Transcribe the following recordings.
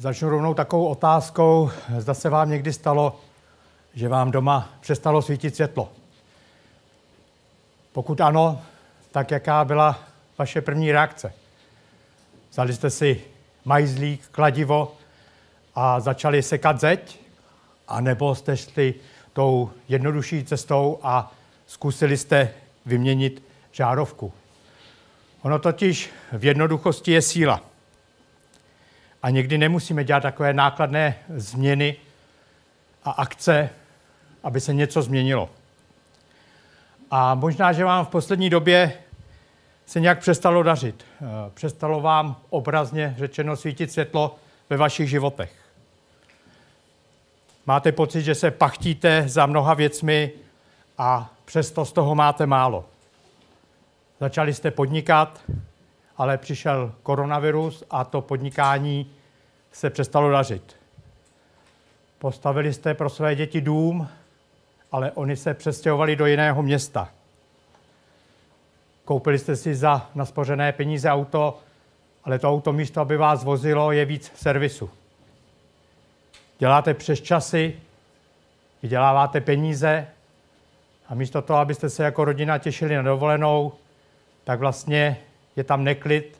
Začnu rovnou takovou otázkou. Zda se vám někdy stalo, že vám doma přestalo svítit světlo? Pokud ano, tak jaká byla vaše první reakce? Vzali jste si majzlík, kladivo a začali sekat zeď? A nebo jste šli tou jednodušší cestou a zkusili jste vyměnit žárovku? Ono totiž v jednoduchosti je síla. A někdy nemusíme dělat takové nákladné změny a akce, aby se něco změnilo. A možná, že vám v poslední době se nějak přestalo dařit. Eh, přestalo vám obrazně řečeno svítit světlo ve vašich životech. Máte pocit, že se pachtíte za mnoha věcmi a přesto z toho máte málo. Začali jste podnikat, ale přišel koronavirus a to podnikání se přestalo dařit. Postavili jste pro své děti dům, ale oni se přestěhovali do jiného města. Koupili jste si za naspořené peníze auto, ale to auto místo, aby vás vozilo, je víc servisu. Děláte přes časy, vyděláváte peníze a místo toho, abyste se jako rodina těšili na dovolenou, tak vlastně je tam neklid,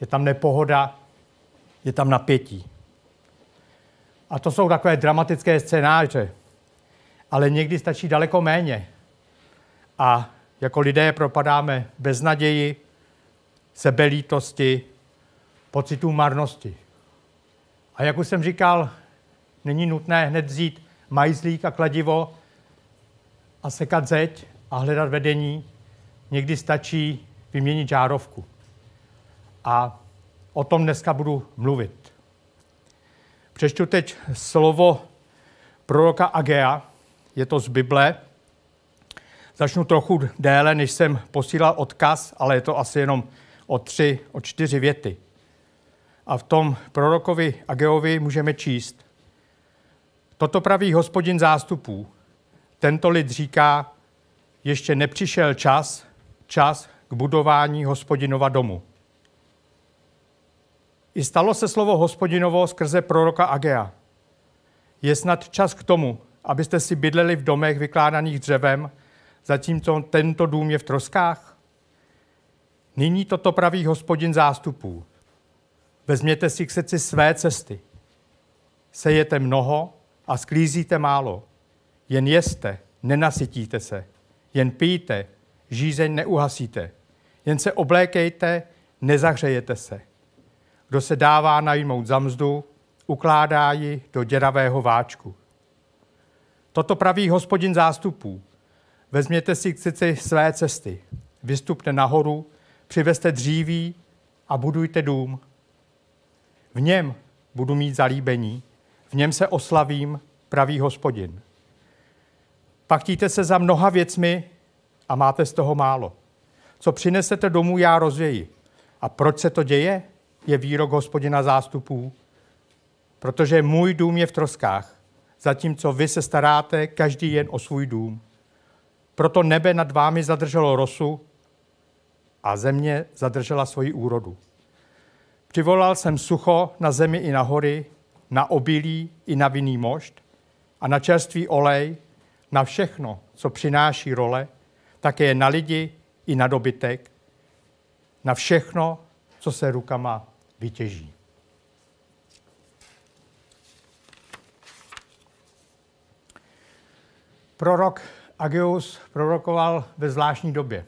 je tam nepohoda, je tam napětí. A to jsou takové dramatické scénáře, ale někdy stačí daleko méně. A jako lidé propadáme beznaději, sebelítosti, pocitu marnosti. A jak už jsem říkal, není nutné hned vzít majzlík a kladivo a sekat zeď a hledat vedení. Někdy stačí vyměnit žárovku. A o tom dneska budu mluvit. Přečtu teď slovo proroka Agea, je to z Bible. Začnu trochu déle, než jsem posílal odkaz, ale je to asi jenom o tři, o čtyři věty. A v tom prorokovi Ageovi můžeme číst. Toto praví hospodin zástupů. Tento lid říká, ještě nepřišel čas, čas k budování hospodinova domu. I stalo se slovo hospodinovo skrze proroka Agea. Je snad čas k tomu, abyste si bydleli v domech vykládaných dřevem, zatímco tento dům je v troskách? Nyní toto praví hospodin zástupů. Vezměte si k srdci své cesty. Sejete mnoho a sklízíte málo. Jen jeste, nenasytíte se. Jen pijte, žízeň neuhasíte. Jen se oblékejte, nezahřejete se. Kdo se dává najmout za mzdu, ukládá ji do děravého váčku. Toto praví hospodin zástupů. Vezměte si sice své cesty, vystupte nahoru, přivezte dříví a budujte dům. V něm budu mít zalíbení, v něm se oslavím, pravý hospodin. Pachtíte se za mnoha věcmi a máte z toho málo. Co přinesete domů, já rozvěji. A proč se to děje? Je výrok hospodina zástupů. Protože můj dům je v troskách, zatímco vy se staráte každý jen o svůj dům. Proto nebe nad vámi zadrželo rosu a země zadržela svoji úrodu. Přivolal jsem sucho na zemi i na hory, na obilí i na vinný mošt a na čerstvý olej, na všechno, co přináší role, také na lidi i na dobytek, na všechno, co se rukama vytěží. Prorok Ageus prorokoval ve zvláštní době.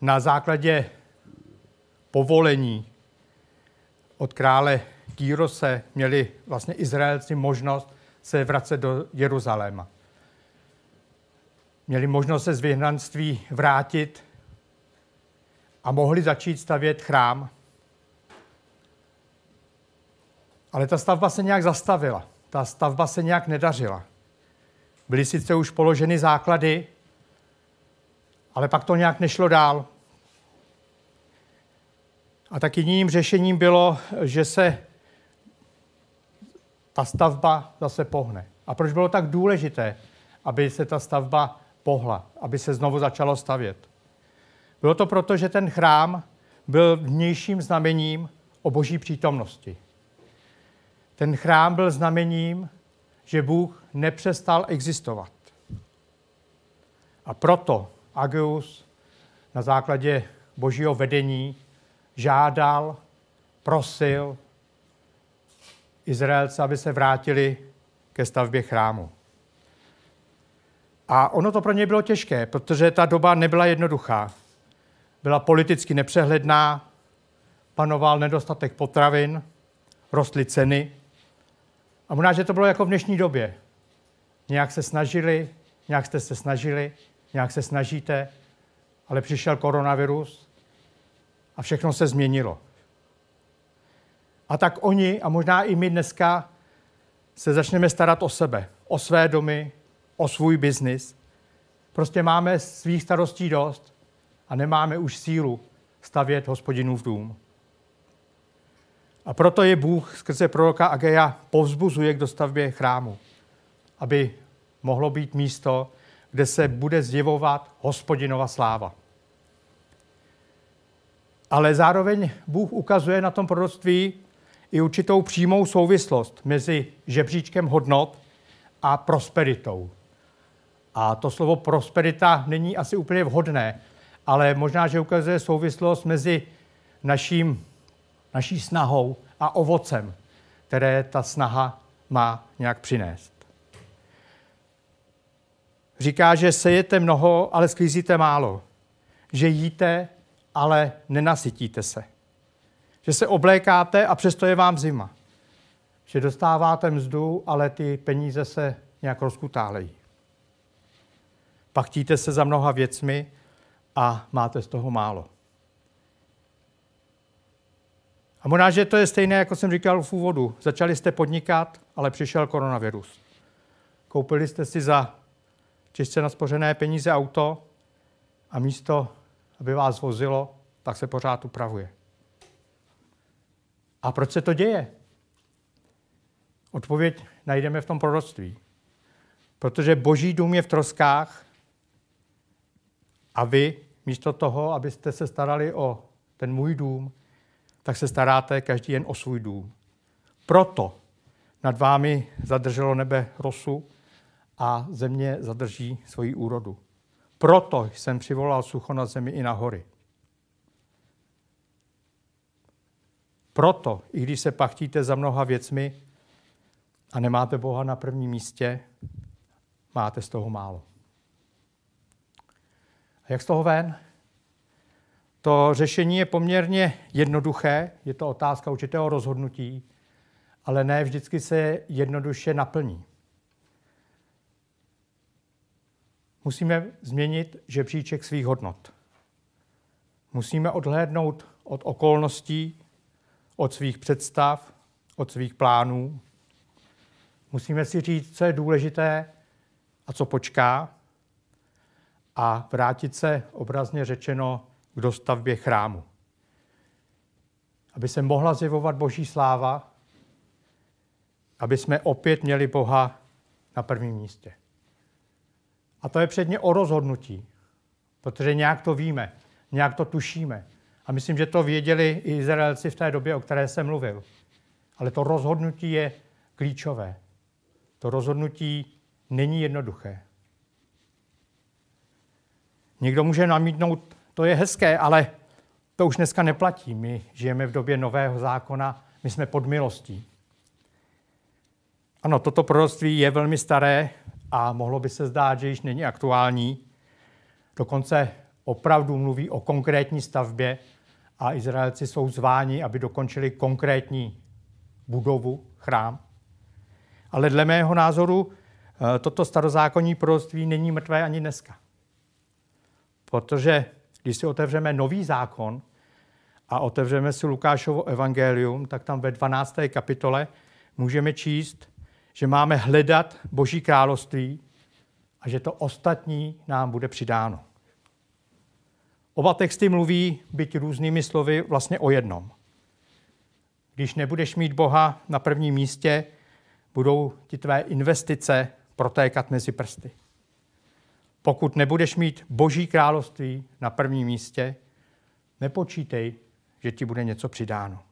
Na základě povolení od krále Kýrose měli vlastně Izraelci možnost se vracet do Jeruzaléma. Měli možnost se z vyhnanství vrátit a mohli začít stavět chrám. Ale ta stavba se nějak zastavila. Ta stavba se nějak nedařila. Byly sice už položeny základy, ale pak to nějak nešlo dál. A tak jediným řešením bylo, že se ta stavba zase pohne. A proč bylo tak důležité, aby se ta stavba pohla, aby se znovu začalo stavět? Bylo to proto, že ten chrám byl vnějším znamením o boží přítomnosti. Ten chrám byl znamením, že Bůh nepřestal existovat. A proto Ageus na základě božího vedení žádal, prosil Izraelce, aby se vrátili ke stavbě chrámu. A ono to pro ně bylo těžké, protože ta doba nebyla jednoduchá. Byla politicky nepřehledná, panoval nedostatek potravin, rostly ceny. A možná, že to bylo jako v dnešní době. Nějak se snažili, nějak jste se snažili, nějak se snažíte, ale přišel koronavirus a všechno se změnilo. A tak oni, a možná i my dneska, se začneme starat o sebe, o své domy, o svůj biznis. Prostě máme svých starostí dost a nemáme už sílu stavět hospodinův dům. A proto je Bůh skrze proroka Ageja povzbuzuje k dostavbě chrámu, aby mohlo být místo, kde se bude zjevovat hospodinova sláva. Ale zároveň Bůh ukazuje na tom proroctví i určitou přímou souvislost mezi žebříčkem hodnot a prosperitou. A to slovo prosperita není asi úplně vhodné, ale možná, že ukazuje souvislost mezi naším, naší snahou a ovocem, které ta snaha má nějak přinést. Říká, že sejete mnoho, ale sklízíte málo. Že jíte, ale nenasytíte se. Že se oblékáte a přesto je vám zima. Že dostáváte mzdu, ale ty peníze se nějak rozkutálejí. Pachtíte se za mnoha věcmi a máte z toho málo. A možná, že to je stejné, jako jsem říkal v úvodu. Začali jste podnikat, ale přišel koronavirus. Koupili jste si za těžce naspořené peníze auto a místo, aby vás vozilo, tak se pořád upravuje. A proč se to děje? Odpověď najdeme v tom proroctví. Protože boží dům je v troskách a vy místo toho, abyste se starali o ten můj dům, tak se staráte každý jen o svůj dům. Proto nad vámi zadrželo nebe rosu a země zadrží svoji úrodu. Proto jsem přivolal sucho na zemi i na hory. Proto, i když se pachtíte za mnoha věcmi a nemáte Boha na prvním místě, máte z toho málo. A jak z toho ven? To řešení je poměrně jednoduché, je to otázka určitého rozhodnutí, ale ne vždycky se jednoduše naplní. Musíme změnit žebříček svých hodnot. Musíme odhlédnout od okolností, od svých představ, od svých plánů. Musíme si říct, co je důležité a co počká a vrátit se obrazně řečeno k dostavbě chrámu. Aby se mohla zjevovat Boží sláva, aby jsme opět měli Boha na prvním místě. A to je předně o rozhodnutí, protože nějak to víme, nějak to tušíme. A myslím, že to věděli i Izraelci v té době, o které jsem mluvil. Ale to rozhodnutí je klíčové. To rozhodnutí není jednoduché. Někdo může namítnout, to je hezké, ale to už dneska neplatí. My žijeme v době nového zákona, my jsme pod milostí. Ano, toto proroctví je velmi staré a mohlo by se zdát, že již není aktuální. Dokonce opravdu mluví o konkrétní stavbě a Izraelci jsou zváni, aby dokončili konkrétní budovu, chrám. Ale dle mého názoru eh, toto starozákonní proroctví není mrtvé ani dneska. Protože když si otevřeme nový zákon a otevřeme si Lukášovo evangelium, tak tam ve 12. kapitole můžeme číst, že máme hledat Boží království a že to ostatní nám bude přidáno. Oba texty mluví, byť různými slovy, vlastně o jednom. Když nebudeš mít Boha na prvním místě, budou ti tvé investice protékat mezi prsty. Pokud nebudeš mít Boží království na prvním místě, nepočítej, že ti bude něco přidáno.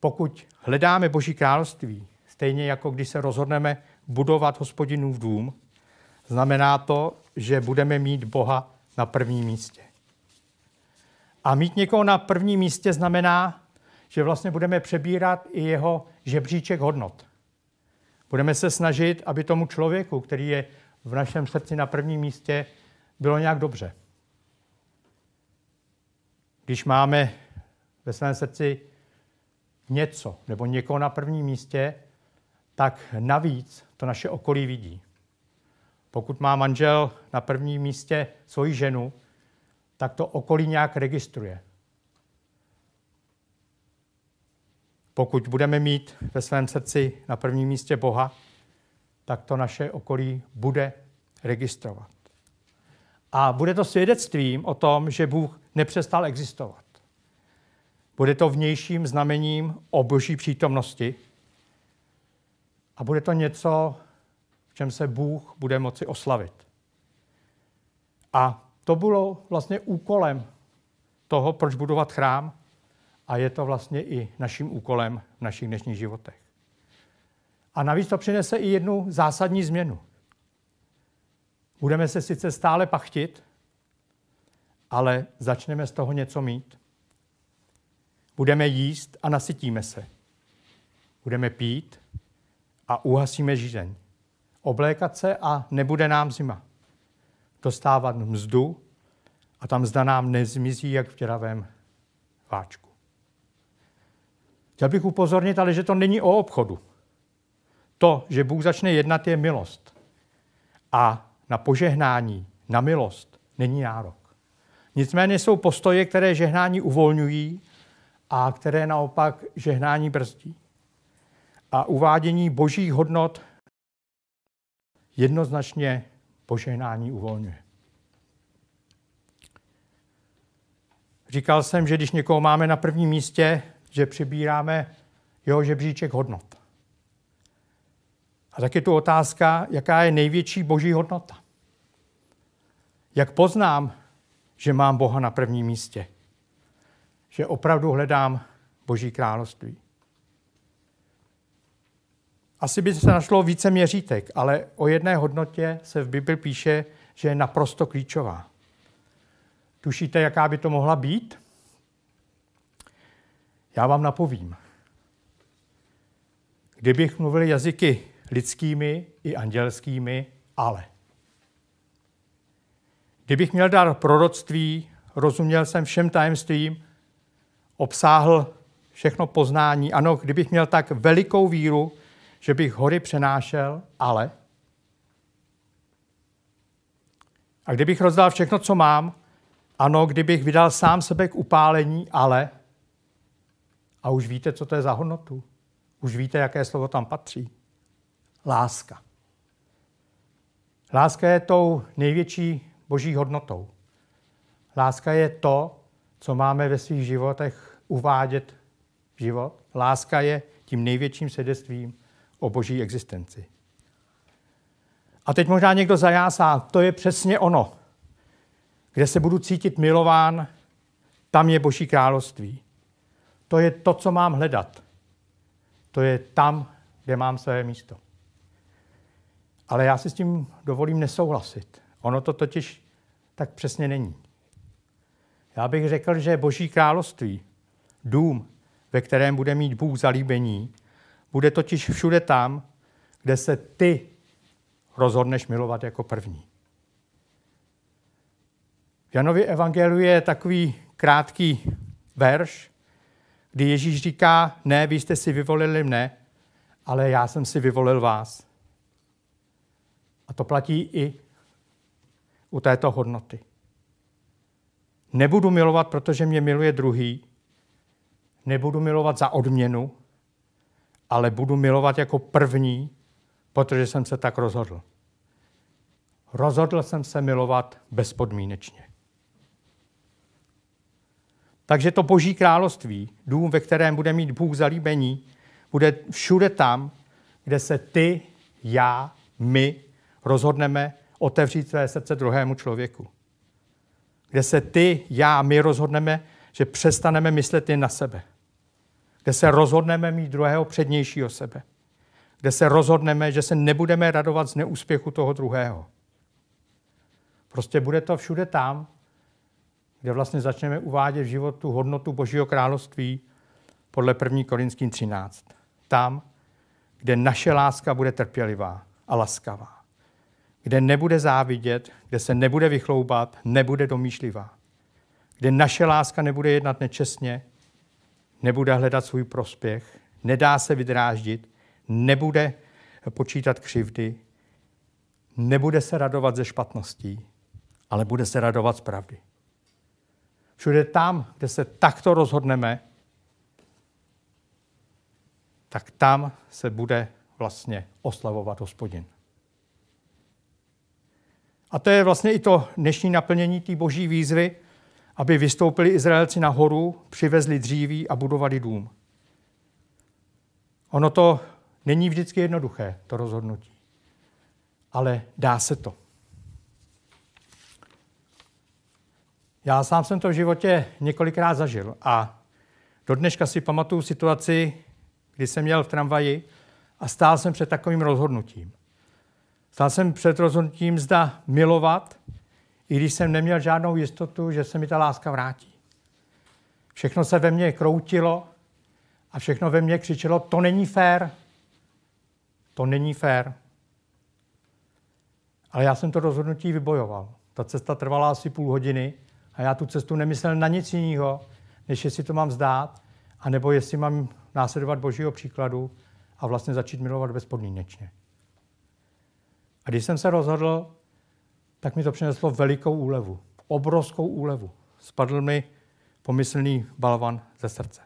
Pokud hledáme Boží království, stejně jako když se rozhodneme budovat hospodinu v dům, znamená to, že budeme mít Boha na prvním místě. A mít někoho na prvním místě znamená, že vlastně budeme přebírat i jeho žebříček hodnot. Budeme se snažit, aby tomu člověku, který je v našem srdci na prvním místě, bylo nějak dobře. Když máme ve svém srdci něco nebo někoho na prvním místě, tak navíc to naše okolí vidí. Pokud má manžel na prvním místě svoji ženu, tak to okolí nějak registruje. Pokud budeme mít ve svém srdci na prvním místě Boha, tak to naše okolí bude registrovat. A bude to svědectvím o tom, že Bůh nepřestal existovat. Bude to vnějším znamením o boží přítomnosti a bude to něco, v čem se Bůh bude moci oslavit. A to bylo vlastně úkolem toho, proč budovat chrám a je to vlastně i naším úkolem v našich dnešních životech. A navíc to přinese i jednu zásadní změnu. Budeme se sice stále pachtit, ale začneme z toho něco mít. Budeme jíst a nasytíme se. Budeme pít a uhasíme žízeň. Oblékat se a nebude nám zima. Dostávat mzdu a ta mzda nám nezmizí, jak v děravém váčku. Chtěl bych upozornit, ale že to není o obchodu. To, že Bůh začne jednat, je milost. A na požehnání, na milost není nárok. Nicméně jsou postoje, které žehnání uvolňují a které naopak žehnání brzdí. A uvádění božích hodnot jednoznačně požehnání uvolňuje. Říkal jsem, že když někoho máme na prvním místě, že přibíráme jeho žebříček hodnot. A tak je tu otázka, jaká je největší boží hodnota. Jak poznám, že mám Boha na prvním místě? Že opravdu hledám Boží království. Asi by se našlo více měřítek, ale o jedné hodnotě se v Bibli píše, že je naprosto klíčová. Tušíte, jaká by to mohla být? Já vám napovím. Kdybych mluvil jazyky lidskými i andělskými, ale. Kdybych měl dar proroctví, rozuměl jsem všem tajemstvím, obsáhl všechno poznání. Ano, kdybych měl tak velikou víru, že bych hory přenášel, ale. A kdybych rozdal všechno, co mám, ano, kdybych vydal sám sebe k upálení, ale. A už víte, co to je za hodnotu? Už víte, jaké slovo tam patří? Láska. Láska je tou největší boží hodnotou. Láska je to, co máme ve svých životech uvádět v život. Láska je tím největším svědectvím o boží existenci. A teď možná někdo zajásá, to je přesně ono. Kde se budu cítit milován, tam je boží království. To je to, co mám hledat. To je tam, kde mám své místo. Ale já si s tím dovolím nesouhlasit. Ono to totiž tak přesně není. Já bych řekl, že Boží království, dům, ve kterém bude mít Bůh zalíbení, bude totiž všude tam, kde se ty rozhodneš milovat jako první. V Janově evangeliu je takový krátký verš, kdy Ježíš říká, ne, vy jste si vyvolili mne, ale já jsem si vyvolil vás. A to platí i u této hodnoty. Nebudu milovat, protože mě miluje druhý, nebudu milovat za odměnu, ale budu milovat jako první, protože jsem se tak rozhodl. Rozhodl jsem se milovat bezpodmínečně. Takže to boží království, dům, ve kterém bude mít Bůh zalíbení, bude všude tam, kde se ty, já, my rozhodneme otevřít své srdce druhému člověku. Kde se ty, já, my rozhodneme, že přestaneme myslet jen na sebe. kde se rozhodneme mít druhého přednějšího sebe, kde se rozhodneme, že se nebudeme radovat z neúspěchu toho druhého. Prostě bude to všude tam, kde vlastně začneme uvádět v životu hodnotu Božího království podle 1. Korinským 13. Tam, kde naše láska bude trpělivá a laskavá. Kde nebude závidět, kde se nebude vychloubat, nebude domýšlivá. Kde naše láska nebude jednat nečestně, nebude hledat svůj prospěch, nedá se vydráždit, nebude počítat křivdy, nebude se radovat ze špatností, ale bude se radovat z pravdy. Všude tam, kde se takto rozhodneme, tak tam se bude vlastně oslavovat hospodin. A to je vlastně i to dnešní naplnění té boží výzvy, aby vystoupili Izraelci nahoru, přivezli dříví a budovali dům. Ono to není vždycky jednoduché, to rozhodnutí. Ale dá se to. Já sám jsem to v životě několikrát zažil a do dneška si pamatuju situaci, kdy jsem měl v tramvaji a stál jsem před takovým rozhodnutím. Stál jsem před rozhodnutím, zda milovat, i když jsem neměl žádnou jistotu, že se mi ta láska vrátí. Všechno se ve mně kroutilo a všechno ve mně křičelo, to není fér, to není fér. Ale já jsem to rozhodnutí vybojoval. Ta cesta trvala asi půl hodiny a já tu cestu nemyslel na nic jiného, než jestli to mám zdát, anebo jestli mám následovat božího příkladu a vlastně začít milovat bezpodmínečně. A když jsem se rozhodl, tak mi to přineslo velikou úlevu, obrovskou úlevu. Spadl mi pomyslný balvan ze srdce.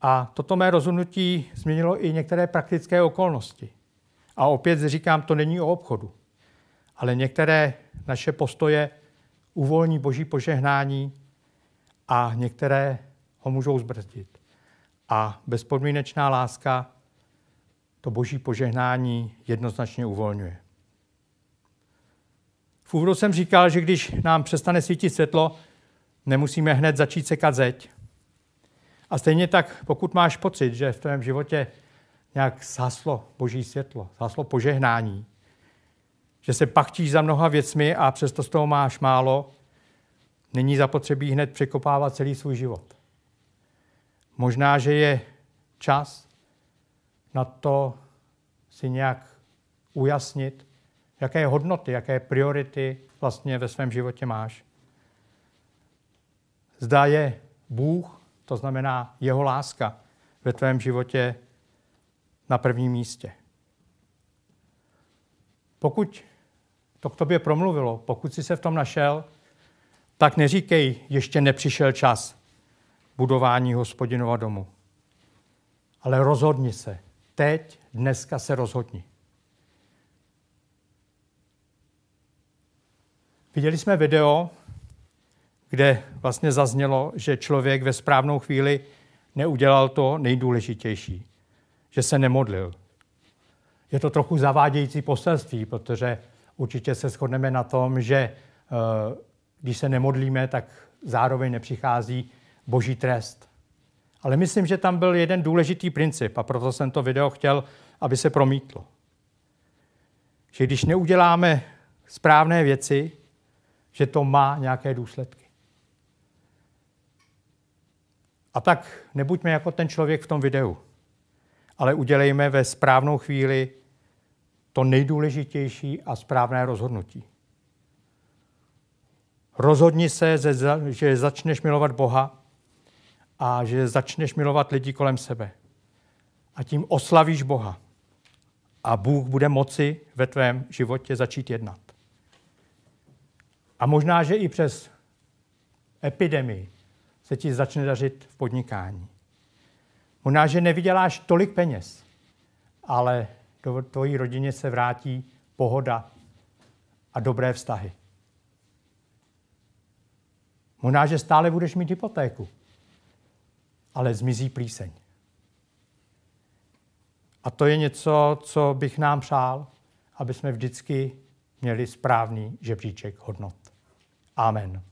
A toto mé rozhodnutí změnilo i některé praktické okolnosti. A opět říkám, to není o obchodu, ale některé naše postoje uvolní boží požehnání a některé ho můžou zbrzdit. A bezpodmínečná láska to boží požehnání jednoznačně uvolňuje. V úvodu jsem říkal, že když nám přestane svítit světlo, nemusíme hned začít sekat zeď. A stejně tak, pokud máš pocit, že v tvém životě nějak zhaslo boží světlo, zhaslo požehnání, že se pachtíš za mnoha věcmi a přesto z toho máš málo, není zapotřebí hned překopávat celý svůj život. Možná, že je čas na to si nějak ujasnit, jaké hodnoty, jaké priority vlastně ve svém životě máš. Zdá je Bůh, to znamená jeho láska ve tvém životě na prvním místě. Pokud to k tobě promluvilo, pokud jsi se v tom našel, tak neříkej, ještě nepřišel čas budování hospodinova domu. Ale rozhodni se. Teď, dneska se rozhodni. Viděli jsme video, kde vlastně zaznělo, že člověk ve správnou chvíli neudělal to nejdůležitější, že se nemodlil. Je to trochu zavádějící poselství, protože určitě se shodneme na tom, že eh, když se nemodlíme, tak zároveň nepřichází boží trest. Ale myslím, že tam byl jeden důležitý princip a proto jsem to video chtěl, aby se promítlo. Že když neuděláme správné věci, že to má nějaké důsledky. A tak nebuďme jako ten člověk v tom videu, ale udělejme ve správnou chvíli to nejdůležitější a správné rozhodnutí. Rozhodni se, že začneš milovat Boha a že začneš milovat lidi kolem sebe. A tím oslavíš Boha. A Bůh bude moci ve tvém životě začít jednat. A možná, že i přes epidemii se ti začne dařit v podnikání. Možná, že nevyděláš tolik peněz, ale do tvojí rodině se vrátí pohoda a dobré vztahy. Možná, že stále budeš mít hypotéku, ale zmizí plíseň. A to je něco, co bych nám přál, aby jsme vždycky měli správný žebříček hodnot. Amen.